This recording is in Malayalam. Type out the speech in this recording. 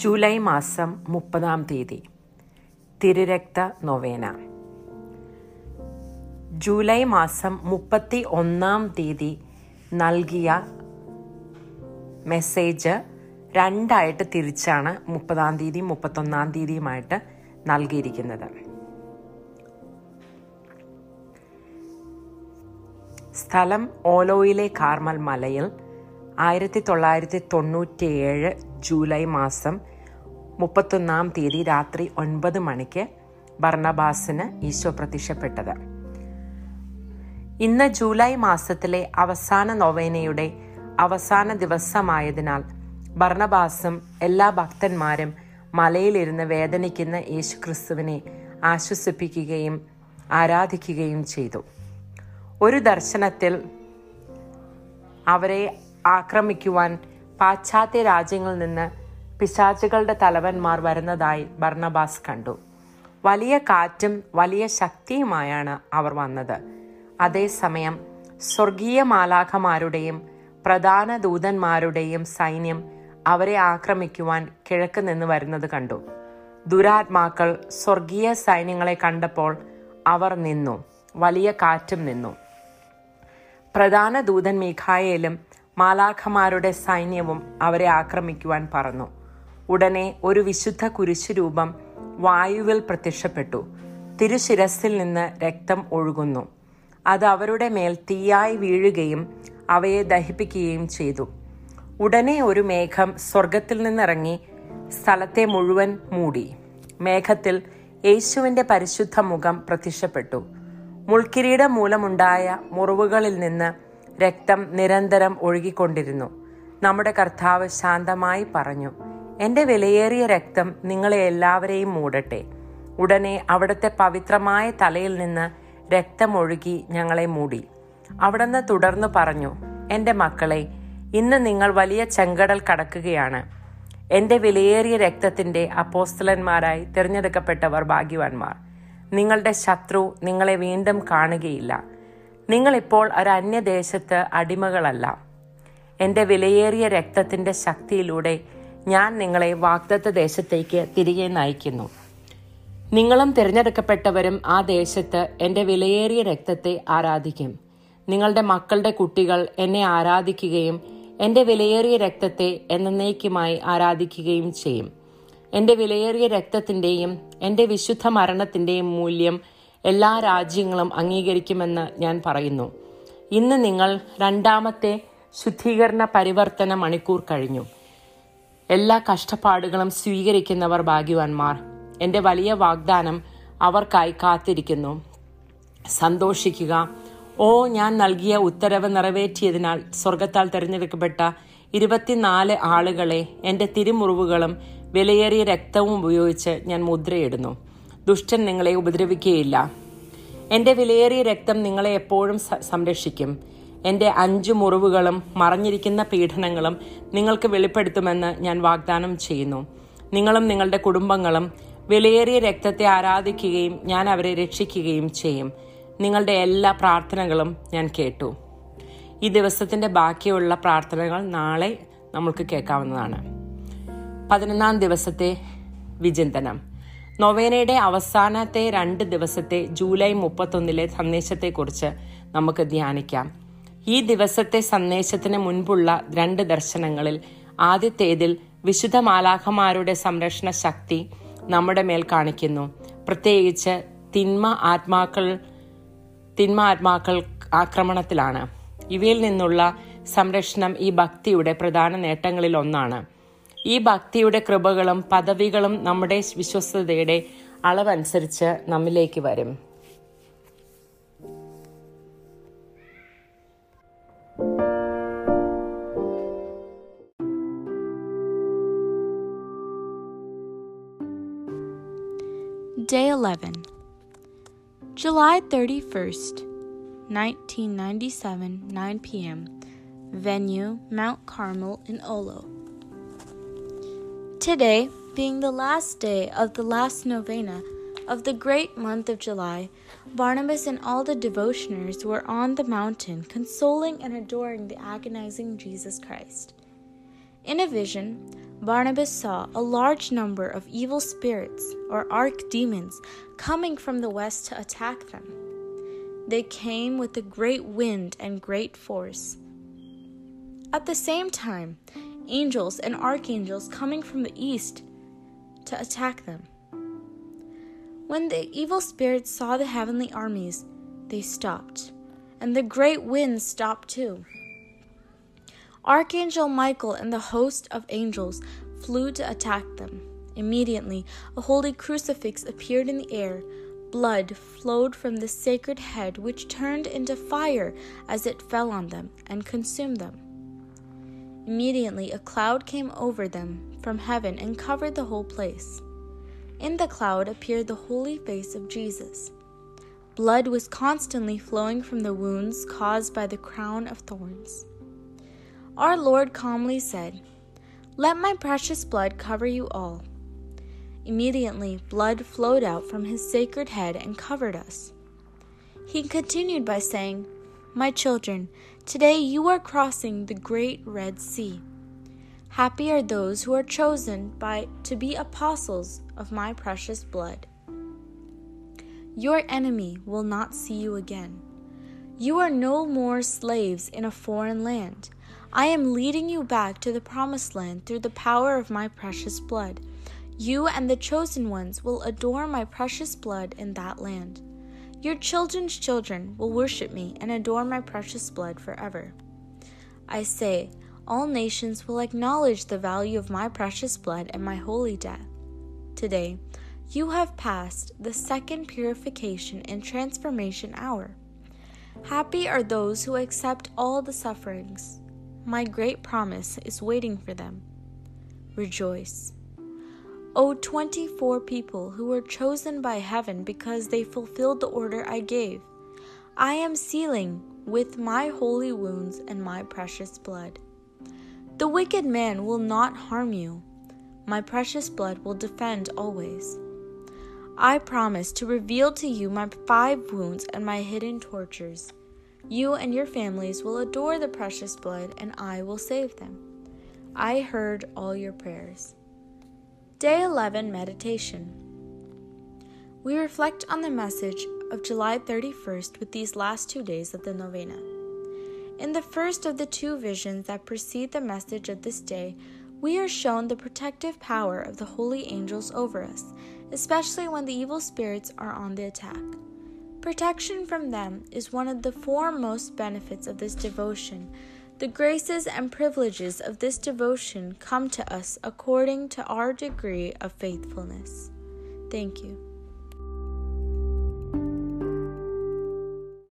ജൂലൈ മാസം മുപ്പതാം തീയതി. തിരുരക്ത നൊവേന. ജൂലൈ മാസം മുപ്പത്തി ഒന്നാം തീയതി നൽകിയ മെസ്സേജ് രണ്ടായിട്ട് തിരിച്ചാണ് മുപ്പതാം തീയതി മുപ്പത്തൊന്നാം തീയതിയുമായിട്ട് നൽകിയിരിക്കുന്നത്. സ്ഥലം ഓലോയിലെ കാർമൽ മലയിൽ ആയിരത്തി തൊള്ളായിരത്തി തൊണ്ണൂറ്റിയേഴ് ജൂലൈ മാസം മുപ്പത്തൊന്നാം തീയതി രാത്രി ഒൻപത് മണിക്ക് ഭർണബാസിന് ഈശോ പ്രത്യക്ഷപ്പെട്ടത്. ഇന്ന് ജൂലൈ മാസത്തിലെ അവസാന നൊവേനയുടെ അവസാന ദിവസമായതിനാൽ ഭർണബാസും എല്ലാ ഭക്തന്മാരും മലയിലിരുന്ന് വേദനിക്കുന്ന യേശുക്രിസ്തുവിനെ ആശ്വസിപ്പിക്കുകയും ആരാധിക്കുകയും ചെയ്തു. ഒരു ദർശനത്തിൽ അവരെ ആക്രമിക്കുവാൻ പാശ്ചാത്യ രാജ്യങ്ങളിൽ നിന്ന് പിശാചുകളുടെ തലവന്മാർ വരുന്നതായി ഭർണബാസ് കണ്ടു. വലിയ കാറ്റും വലിയ ശക്തിയുമായാണ് അവർ വന്നത്. അതേസമയം സ്വർഗീയ മാലാഖമാരുടെയും പ്രധാന ദൂതന്മാരുടെയും സൈന്യം അവരെ ആക്രമിക്കുവാൻ കിഴക്ക് നിന്ന് വരുന്നത് കണ്ടു. ദുരാത്മാക്കൾ സ്വർഗീയ സൈന്യങ്ങളെ കണ്ടപ്പോൾ അവർ നിന്നു വലിയ കാറ്റും നിന്നു. പ്രധാന ദൂതൻ മീഖായേലും മാലാഖമാരുടെ സൈന്യവും അവരെ ആക്രമിക്കുവാൻ പറന്നു. ഉടനെ ഒരു വിശുദ്ധ കുരിശുരൂപം വായുവിൽ പ്രത്യക്ഷപ്പെട്ടു. തിരുശിരസിൽ നിന്ന് രക്തം ഒഴുകുന്നു. അത് അവരുടെ മേൽ തീയായി വീഴുകയും അവയെ ദഹിപ്പിക്കുകയും ചെയ്തു. ഉടനെ ഒരു മേഘം സ്വർഗത്തിൽ നിന്നിറങ്ങി സ്ഥലത്തെ മുഴുവൻ മൂടി. മേഘത്തിൽ യേശുവിന്റെ പരിശുദ്ധ മുഖം പ്രത്യക്ഷപ്പെട്ടു. മുൾക്കിരീടം മൂലമുണ്ടായ മുറിവുകളിൽ നിന്ന് രക്തം നിരന്തരം ഒഴുകിക്കൊണ്ടിരുന്നു. നമ്മുടെ കർത്താവ് ശാന്തമായി പറഞ്ഞു എന്റെ വിലയേറിയ രക്തം നിങ്ങളെ എല്ലാവരെയും മൂടട്ടെ. ഉടനെ അവിടുത്തെ പവിത്രമായ തലയിൽ നിന്ന് രക്തമൊഴുകി ഞങ്ങളെ മൂടി. അവിടുന്ന് തുടർന്ന് പറഞ്ഞു എന്റെ മക്കളെ ഇന്ന് നിങ്ങൾ വലിയ ചെങ്കടൽ കടക്കുകയാണ്. എന്റെ വിലയേറിയ രക്തത്തിന്റെ അപ്പോസ്തലന്മാരായി തിരഞ്ഞെടുക്കപ്പെട്ടവർ ഭാഗ്യവാന്മാർ. നിങ്ങളുടെ ശത്രു നിങ്ങളെ വീണ്ടും കാണുകയില്ല. നിങ്ങളിപ്പോൾ ഒരു അന്യദേശത്ത് അടിമകളല്ല. എന്റെ വിലയേറിയ രക്തത്തിന്റെ ശക്തിയിലൂടെ ഞാൻ നിങ്ങളെ വാഗ്ദത്ത ദേശത്തേക്ക് തിരികെ നയിക്കുന്നു. നിങ്ങളും തിരഞ്ഞെടുക്കപ്പെട്ടവരും ആ ദേശത്ത് എന്റെ വിലയേറിയ രക്തത്തെ ആരാധിക്കും. നിങ്ങളുടെ മക്കളുടെ കുട്ടികൾ എന്നെ ആരാധിക്കുകയും എന്റെ വിലയേറിയ രക്തത്തെ എന്നേക്കുമായി ആരാധിക്കുകയും ചെയ്യും. എന്റെ വിലയേറിയ രക്തത്തിന്റെയും എന്റെ വിശുദ്ധ മരണത്തിന്റെയും മൂല്യം എല്ലാ രാജ്യങ്ങളും അംഗീകരിക്കുമെന്ന് ഞാൻ പറയുന്നു. ഇന്ന് നിങ്ങൾ രണ്ടാമത്തെ ശുദ്ധീകരണ പരിവർത്തന മണിക്കൂർ കഴിഞ്ഞു. എല്ലാ കഷ്ടപ്പാടുകളും സ്വീകരിക്കുന്നവർ ഭാഗ്യവാന്മാർ. എന്റെ വലിയ വാഗ്ദാനം അവർക്കായി കാത്തിരിക്കുന്നു. സന്തോഷിക്കുക. ഓ ഞാൻ നൽകിയ ഉത്തരവ് നിറവേറ്റിയതിനാൽ സ്വർഗത്താൽ തിരഞ്ഞെടുക്കപ്പെട്ട ഇരുപത്തിനാല് ആളുകളെ എന്റെ തിരുമുറിവുകളും വിലയേറിയ രക്തവും ഉപയോഗിച്ച് ഞാൻ മുദ്രയിടുന്നു. ദുഷ്ടൻ നിങ്ങളെ ഉപദ്രവിക്കുകയില്ല. എന്റെ വിലയേറിയ രക്തം നിങ്ങളെ എപ്പോഴും സംരക്ഷിക്കും. എന്റെ അഞ്ച് മുറിവുകളും മറഞ്ഞിരിക്കുന്ന പീഡനങ്ങളും നിങ്ങൾക്ക് വെളിപ്പെടുത്തുമെന്ന് ഞാൻ വാഗ്ദാനം ചെയ്യുന്നു. നിങ്ങളും നിങ്ങളുടെ കുടുംബങ്ങളും വിലയേറിയ രക്തത്തെ ആരാധിക്കുകയും ഞാൻ അവരെ രക്ഷിക്കുകയും ചെയ്യും. നിങ്ങളുടെ എല്ലാ പ്രാർത്ഥനകളും ഞാൻ കേട്ടു. ഈ ദിവസത്തിന്റെ ബാക്കിയുള്ള പ്രാർത്ഥനകൾ നാളെ നമ്മൾക്ക് കേൾക്കാവുന്നതാണ്. പതിനൊന്നാം ദിവസത്തെ വിചിന്തനം. നൊവേനയുടെ അവസാനത്തെ രണ്ട് ദിവസത്തെ ജൂലൈ മുപ്പത്തൊന്നിലെ സന്ദേശത്തെക്കുറിച്ച് നമുക്ക് ധ്യാനിക്കാം. ഈ ദിവസത്തെ സന്ദേശത്തിന് മുൻപുള്ള രണ്ട് ദർശനങ്ങളിൽ ആദ്യത്തേതിൽ വിശുദ്ധ മാലാഖമാരുടെ സംരക്ഷണ ശക്തി നമ്മുടെ മേൽ കാണിക്കുന്നു. പ്രത്യേകിച്ച് തിന്മ ആത്മാക്കൾ തിന്മ ആത്മാക്കൾ ആക്രമണത്തിലാണ്. ഇവയിൽ നിന്നുള്ള സംരക്ഷണം ഈ ഭക്തിയുടെ പ്രധാന നേട്ടങ്ങളിൽ ഒന്നാണ്. ഈ ഭക്തിയുടെ കൃപകളും പദവികളും നമ്മുടെ വിശ്വസ്തതയുടെ അളവനുസരിച്ച് നമ്മിലേക്ക് വരും. Day 11, July 31st, 1997, 9 p.m. Venue Mount Carmel in Olo. Today, being the last day of the last novena of the great month of July, Barnabas and all the devotioners were on the mountain consoling and adoring the agonizing Jesus Christ. In a vision, Barnabas saw a large number of evil spirits, or archdemons, coming from the west to attack them. They came with a great wind and great force. At the same time, angels and archangels coming from the east to attack them. When the evil spirits saw the heavenly armies, they stopped, and the great wind stopped too. Archangel Michael and the host of angels flew to attack them. Immediately, a holy crucifix appeared in the air. Blood flowed from the sacred head, which turned into fire as it fell on them and consumed them. Immediately, a cloud came over them from heaven and covered the whole place. In the cloud appeared the holy face of Jesus. Blood was constantly flowing from the wounds caused by the crown of thorns. Our Lord calmly said, Let my precious blood cover you all. Immediately, blood flowed out from his sacred head and covered us. He continued by saying, My children, today you are crossing the great Red Sea. Happy are those who are chosen by to be apostles of my precious blood. Your enemy will not see you again. You are no more slaves in a foreign land. I am leading you back to the promised land through the power of my precious blood. You and the chosen ones will adore my precious blood in that land. Your children's children will worship me and adore my precious blood forever. I say, all nations will acknowledge the value of my precious blood and my holy death. Today, you have passed the second purification and transformation hour. Happy are those who accept all the sufferings. My great promise is waiting for them. Rejoice. O 24 people who were chosen by heaven because they fulfilled the order I gave, I am sealing with my holy wounds and my precious blood. The wicked man will not harm you. My precious blood will defend always. I promise to reveal to you my five wounds and my hidden tortures. You and your families will adore the precious blood, and I will save them. I heard all your prayers. Day 11 Meditation. We reflect on the message of July 31st with these last two days of the novena. In the first of the two visions that precede the message of this day, we are shown the protective power of the holy angels over us, especially when the evil spirits are on the attack. Protection from them is one of the foremost benefits of this devotion. The graces and privileges of this devotion come to us according to our degree of faithfulness. Thank you.